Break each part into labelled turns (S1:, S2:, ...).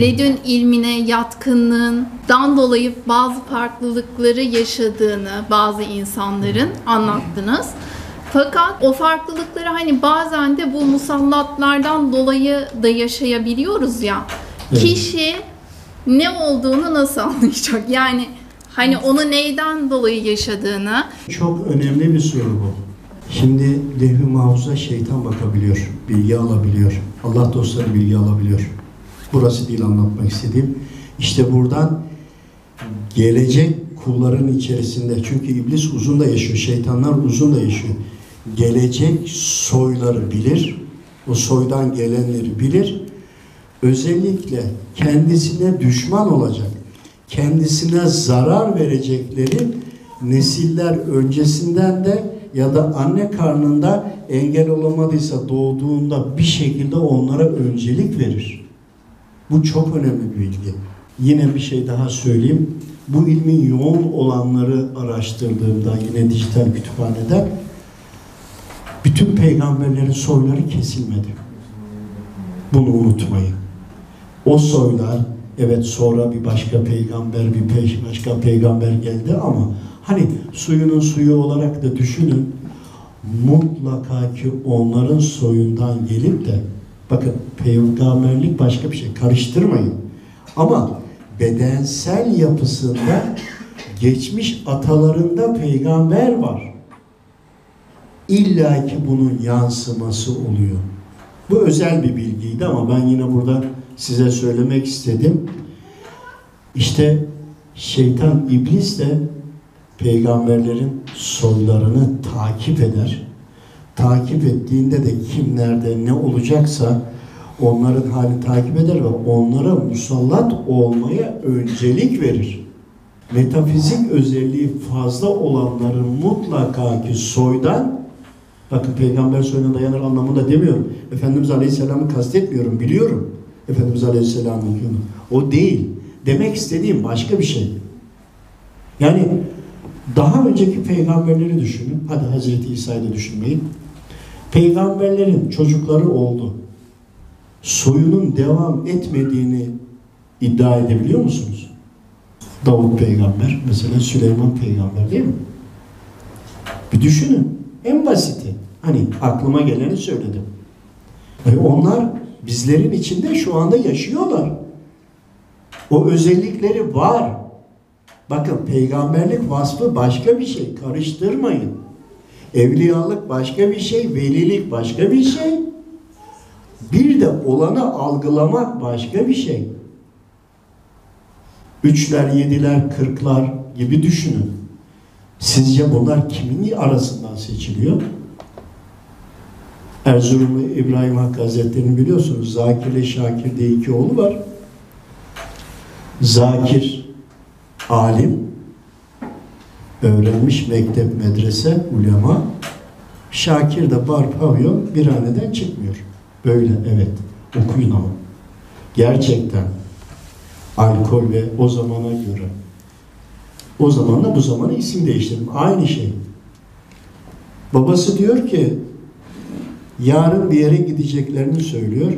S1: Ledün ilmine yatkınlığından dolayı bazı farklılıkları yaşadığını bazı insanların anlattınız. Fakat o farklılıkları hani bazen de bu musallatlardan dolayı da yaşayabiliyoruz ya.
S2: Evet.
S1: Kişi ne olduğunu nasıl anlayacak? Yani hani onu neyden dolayı yaşadığını
S2: Çok önemli bir soru bu. Şimdi levh-i mahfuza şeytan bakabiliyor, bilgi alabiliyor. Allah dostları bilgi alabiliyor. Burası değil anlatmak istediğim. İşte buradan gelecek kulların içerisinde çünkü iblis uzun da yaşıyor, şeytanlar uzun da yaşıyor. Gelecek soyları bilir, o soydan gelenleri bilir. Özellikle kendisine düşman olacak, kendisine zarar verecekleri nesiller öncesinden de ya da anne karnında engel olamadıysa doğduğunda bir şekilde onlara öncelik verir. Bu çok önemli bir bilgi. Yine bir şey daha söyleyeyim. Bu ilmin yoğun olanları araştırdığımda yine dijital kütüphanede bütün peygamberlerin soyları kesilmedi. Bunu unutmayın. O soylar evet sonra bir başka peygamber, bir pe- başka peygamber geldi ama hani suyunun suyu olarak da düşünün mutlaka ki onların soyundan gelip de bakın peygamberlik başka bir şey karıştırmayın. Ama bedensel yapısında geçmiş atalarında peygamber var. İlla ki bunun yansıması oluyor. Bu özel bir bilgiydi ama ben yine burada size söylemek istedim. İşte şeytan iblis de peygamberlerin soylarını takip eder. Takip ettiğinde de kim nerede ne olacaksa onların halini takip eder ve onlara musallat olmaya öncelik verir. Metafizik özelliği fazla olanların mutlaka ki soydan Bakın peygamber soyuna dayanır anlamında demiyorum. Efendimiz Aleyhisselam'ı kastetmiyorum, biliyorum. Efendimiz Aleyhisselam'ın yolu. O değil. Demek istediğim başka bir şey. Yani daha önceki peygamberleri düşünün. Hadi Hazreti İsa'yı da düşünmeyin. Peygamberlerin çocukları oldu. Soyunun devam etmediğini iddia edebiliyor musunuz? Davut peygamber, mesela Süleyman peygamber değil mi? Bir düşünün. En basiti. Hani aklıma geleni söyledim. Yani onlar bizlerin içinde şu anda yaşıyorlar. O özellikleri var. Bakın peygamberlik vasfı başka bir şey. Karıştırmayın. Evliyalık başka bir şey, velilik başka bir şey. Bir de olanı algılamak başka bir şey. Üçler, yediler, kırklar gibi düşünün. Sizce bunlar kimin arasından seçiliyor? Erzurumlu İbrahim Hakkı Hazretleri'ni biliyorsunuz. Zakir ile Şakir diye iki oğlu var. Zakir alim, öğrenmiş mektep, medrese, ulema. Şakir de bar pavyon bir haneden çıkmıyor. Böyle evet. Okuyun ama. Gerçekten alkol ve o zamana göre o zamanla bu zamana isim değiştirdim. Aynı şey. Babası diyor ki yarın bir yere gideceklerini söylüyor.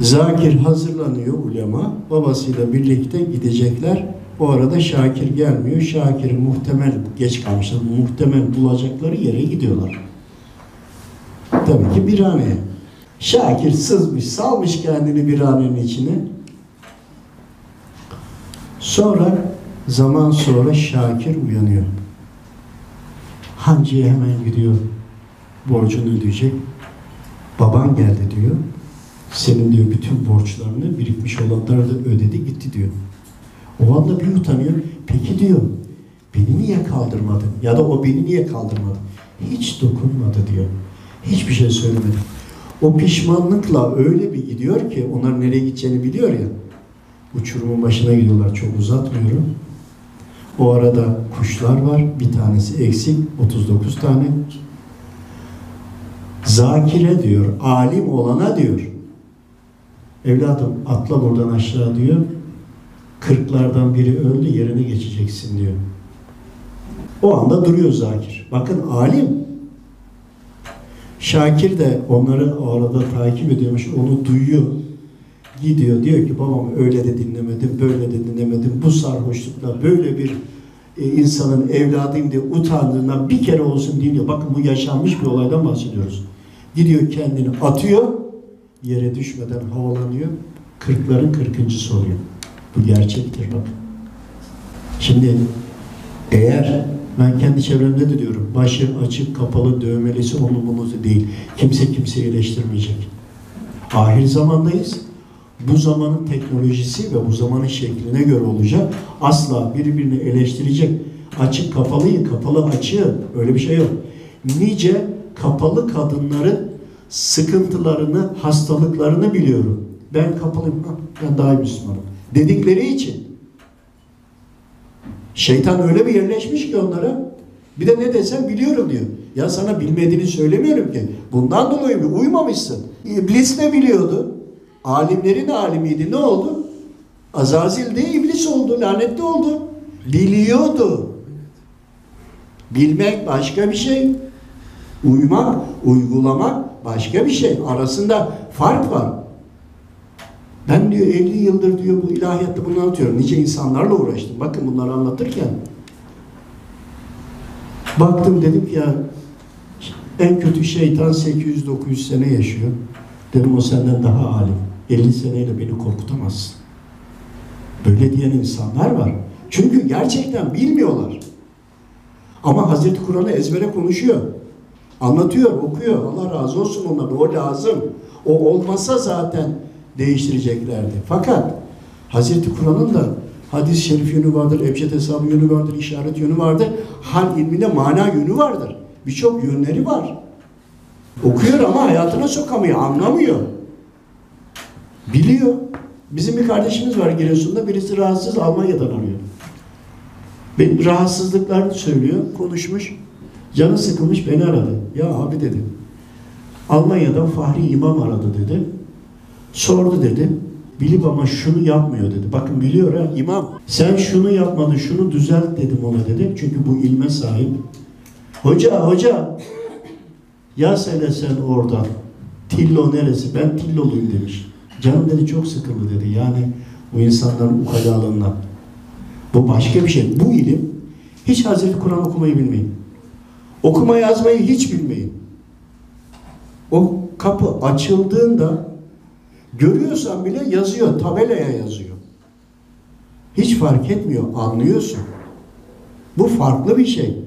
S2: Zakir hazırlanıyor ulema. Babasıyla birlikte gidecekler. O arada Şakir gelmiyor. Şakir'i muhtemel geç kalmışlar. Muhtemel bulacakları yere gidiyorlar. Tabii ki birhaneye. Şakir sızmış, salmış kendini birhanenin içine. Sonra zaman sonra Şakir uyanıyor. Hancı'ya hemen gidiyor. Borcunu ödeyecek. Baban geldi diyor. Senin diyor bütün borçlarını birikmiş olanları da ödedi gitti diyor. O anda bir utanıyor. Peki diyor beni niye kaldırmadın? Ya da o beni niye kaldırmadı? Hiç dokunmadı diyor. Hiçbir şey söylemedi. O pişmanlıkla öyle bir gidiyor ki onlar nereye gideceğini biliyor ya. Uçurumun başına gidiyorlar çok uzatmıyorum. O arada kuşlar var. Bir tanesi eksik. 39 tane. Zakire diyor. Alim olana diyor. Evladım atla buradan aşağı diyor. Kırklardan biri öldü yerine geçeceksin diyor. O anda duruyor Zakir. Bakın alim. Şakir de onları o arada takip ediyormuş, onu duyuyor. Gidiyor diyor ki babam öyle de dinlemedim, böyle de dinlemedim. Bu sarhoşlukla böyle bir e, insanın evladıyım diye utandığından bir kere olsun dinliyor. Bakın bu yaşanmış bir olaydan bahsediyoruz. Gidiyor kendini atıyor, yere düşmeden havalanıyor. Kırkların kırkıncısı oluyor. Bu gerçektir bak. Şimdi eğer ben kendi çevremde de diyorum başı açık kapalı dövmelisi onun bunu değil. Kimse kimseyi eleştirmeyecek. Ahir zamandayız. Bu zamanın teknolojisi ve bu zamanın şekline göre olacak. Asla birbirini eleştirecek. Açık kapalıyı, kapalı açığı öyle bir şey yok. Nice kapalı kadınların sıkıntılarını, hastalıklarını biliyorum. Ben kapalıyım, ha, ben daha iyi Müslümanım. Dedikleri için. Şeytan öyle bir yerleşmiş ki onlara. Bir de ne desem biliyorum diyor. Ya sana bilmediğini söylemiyorum ki. Bundan dolayı mı? Uymamışsın. İblis de biliyordu. Alimlerin alimiydi. Ne oldu? Azazil de iblis oldu. Lanetli oldu. Biliyordu. Bilmek başka bir şey. Uymak, uygulamak başka bir şey. Arasında fark var. Ben diyor 50 yıldır diyor bu ilahiyatta bunu anlatıyorum. Nice insanlarla uğraştım. Bakın bunları anlatırken. Baktım dedim ya en kötü şeytan 800-900 sene yaşıyor. Dedim o senden daha alim. 50 seneyle beni korkutamazsın. Böyle diyen insanlar var. Çünkü gerçekten bilmiyorlar. Ama Hazreti Kur'an'ı ezbere konuşuyor. Anlatıyor, okuyor. Allah razı olsun ondan. O lazım. O olmasa zaten değiştireceklerdi. Fakat Hazreti Kur'an'ın da hadis-i şerif yönü vardır, ebced hesabı yönü vardır, işaret yönü vardır. Hal ilminde mana yönü vardır. Birçok yönleri var. Okuyor ama hayatına sokamıyor, anlamıyor. Biliyor. Bizim bir kardeşimiz var Giresun'da, birisi rahatsız Almanya'dan arıyor. Benim rahatsızlıklarını söylüyor, konuşmuş. Canı sıkılmış beni aradı. Ya abi dedi. Almanya'dan Fahri İmam aradı dedi. Sordu dedi. Bilip ama şunu yapmıyor dedi. Bakın biliyor ha imam. Sen şunu yapmadın, şunu düzelt dedim ona dedi. Çünkü bu ilme sahip. Hoca, hoca. Ya söyle sen oradan. Tillo neresi? Ben Tilloluyum demiş. Canım dedi çok sıkıldı dedi. Yani bu insanların ukalalığından. Bu başka bir şey. Bu ilim hiç Hazreti Kur'an okumayı bilmeyin. Okuma yazmayı hiç bilmeyin. O kapı açıldığında görüyorsan bile yazıyor, tabelaya yazıyor. Hiç fark etmiyor, anlıyorsun. Bu farklı bir şey.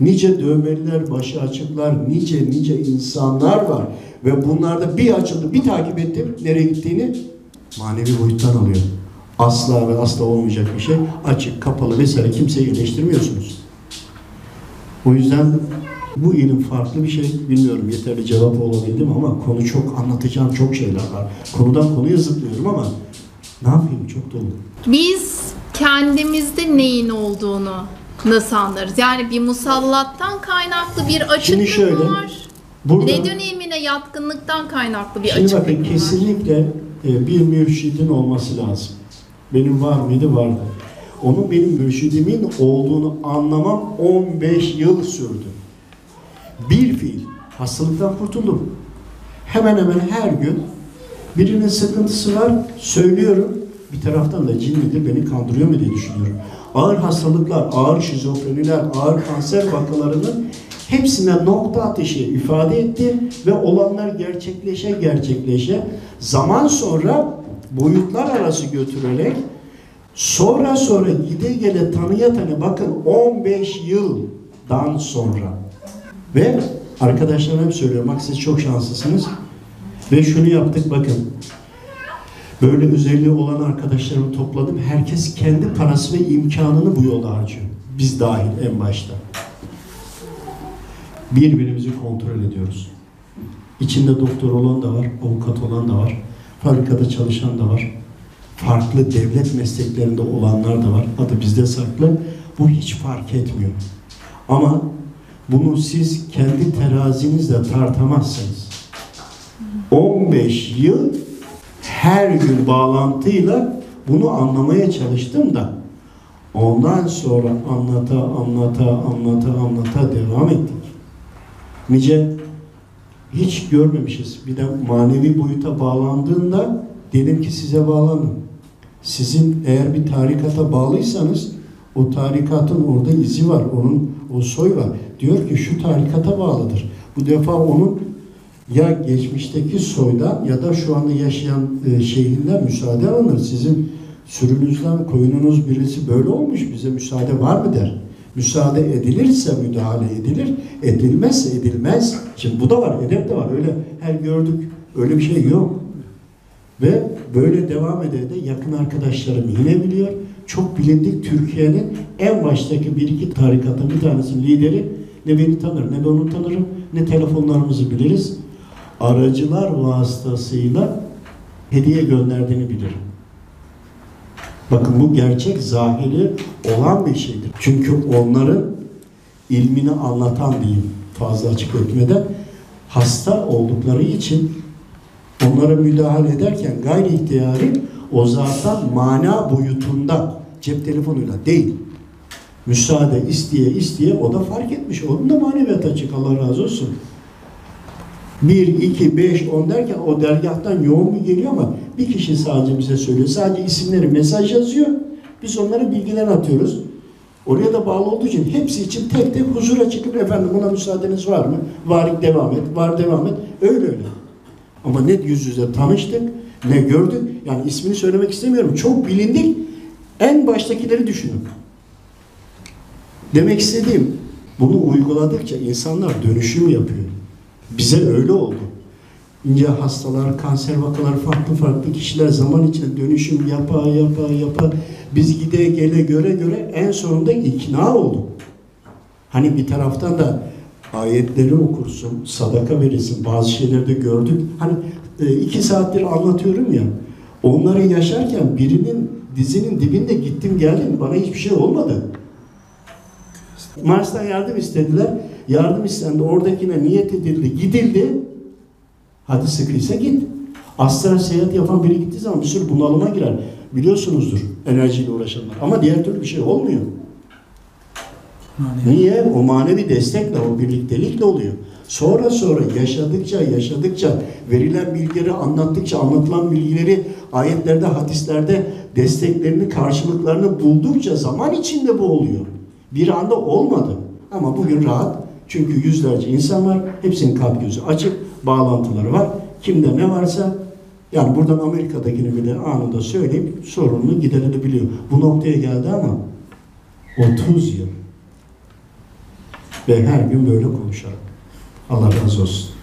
S2: Nice dövmeliler, başı açıklar, nice nice insanlar var. Ve bunlarda bir açıldı, bir takip ettim nereye gittiğini manevi boyuttan alıyor. Asla ve asla olmayacak bir şey. Açık, kapalı vesaire kimseyi eleştirmiyorsunuz. O yüzden bu ilim farklı bir şey. Bilmiyorum yeterli cevap olabildim ama konu çok anlatacağım çok şeyler var. Konudan konuya zıplıyorum ama ne yapayım çok dolu.
S1: Biz kendimizde neyin olduğunu nasıl anlarız? Yani bir musallattan kaynaklı bir açıklık
S2: Şimdi şöyle,
S1: mı var?
S2: Burada
S1: Neden ilmine yatkınlıktan kaynaklı bir
S2: şimdi
S1: açıklık
S2: bakın
S1: mı var?
S2: kesinlikle e, bir mürşidin olması lazım. Benim var mıydı? Vardı. Onun benim mürşidimin olduğunu anlamam 15 yıl sürdü. Bir fiil. Hastalıktan kurtuldum. Hemen hemen her gün birinin sıkıntısı var, söylüyorum. Bir taraftan da cin beni kandırıyor mu diye düşünüyorum. Ağır hastalıklar, ağır şizofreniler, ağır kanser vakalarının hepsine nokta atışı ifade etti ve olanlar gerçekleşe gerçekleşe zaman sonra boyutlar arası götürerek sonra sonra gide gele tanıya tanı bakın 15 yıldan sonra ve arkadaşlarım hep söylüyorum bak siz çok şanslısınız ve şunu yaptık bakın böyle özelliği olan arkadaşlarımı topladım herkes kendi parası ve imkanını bu yola harcıyor biz dahil en başta birbirimizi kontrol ediyoruz İçinde doktor olan da var, avukat olan da var, fabrikada çalışan da var, farklı devlet mesleklerinde olanlar da var. Adı bizde saklı. Bu hiç fark etmiyor. Ama bunu siz kendi terazinizle tartamazsınız. 15 yıl her gün bağlantıyla bunu anlamaya çalıştım da ondan sonra anlata anlata anlata anlata devam ettik. Nice hiç görmemişiz. Bir de manevi boyuta bağlandığında dedim ki size bağlanın. Sizin eğer bir tarikata bağlıysanız o tarikatın orada izi var. Onun o soy var. Diyor ki şu tarikata bağlıdır. Bu defa onun ya geçmişteki soydan ya da şu anda yaşayan e, şeyhinden müsaade alınır. Sizin sürünüzden koyununuz birisi böyle olmuş bize müsaade var mı der. Müsaade edilirse müdahale edilir, edilmezse edilmez. Şimdi bu da var, edep de var. Öyle her gördük, öyle bir şey yok. Ve böyle devam ede de yakın arkadaşlarım yine biliyor. Çok bilindik Türkiye'nin en baştaki bir iki tarikatın bir tanesinin lideri ne beni tanır ne ben onu tanırım ne telefonlarımızı biliriz. Aracılar vasıtasıyla hediye gönderdiğini bilirim. Bakın bu gerçek zahiri olan bir şeydir. Çünkü onların ilmini anlatan diyeyim fazla açık etmeden hasta oldukları için onlara müdahale ederken gayri ihtiyari o zaten mana boyutunda cep telefonuyla değil. Müsaade isteye isteye o da fark etmiş. Onun da maneviyat açık Allah razı olsun. 1, 2, 5, 10 derken o dergahtan yoğun bir geliyor ama bir kişi sadece bize söylüyor. Sadece isimleri mesaj yazıyor. Biz onlara bilgiler atıyoruz. Oraya da bağlı olduğu için hepsi için tek tek huzura çıkıp efendim buna müsaadeniz var mı? Var devam et, var devam et. Öyle öyle. Ama ne yüz yüze tanıştık, ne gördük. Yani ismini söylemek istemiyorum. Çok bilindik. En baştakileri düşünün. Demek istediğim bunu uyguladıkça insanlar dönüşüm yapıyor. Bize öyle oldu. İnce hastalar, kanser vakaları, farklı farklı kişiler zaman içinde dönüşüm yapa yapa yapa biz gide gele göre göre en sonunda ikna olduk. Hani bir taraftan da ayetleri okursun, sadaka verirsin, bazı şeyleri de gördük. Hani e, iki saattir anlatıyorum ya, onları yaşarken birinin dizinin dibinde gittim geldim, bana hiçbir şey olmadı. Mars'tan yardım istediler. Yardım istendi. Oradakine niyet edildi. Gidildi. Hadi sıkıysa git. Astra seyahat yapan biri gittiği zaman bir sürü bunalıma girer. Biliyorsunuzdur enerjiyle uğraşanlar. Ama diğer türlü bir şey olmuyor. Niye? O manevi destekle, o birliktelikle oluyor. Sonra sonra yaşadıkça, yaşadıkça, verilen bilgileri anlattıkça, anlatılan bilgileri ayetlerde, hadislerde desteklerini, karşılıklarını buldukça zaman içinde bu oluyor. Bir anda olmadı. Ama bugün rahat. Çünkü yüzlerce insan var. Hepsinin kalp gözü açık. Bağlantıları var. Kimde ne varsa yani buradan Amerika'dakini bile anında söyleyip sorununu giderebiliyor. Bu noktaya geldi ama 30 yıl ve her gün böyle konuşarak. Allah razı olsun.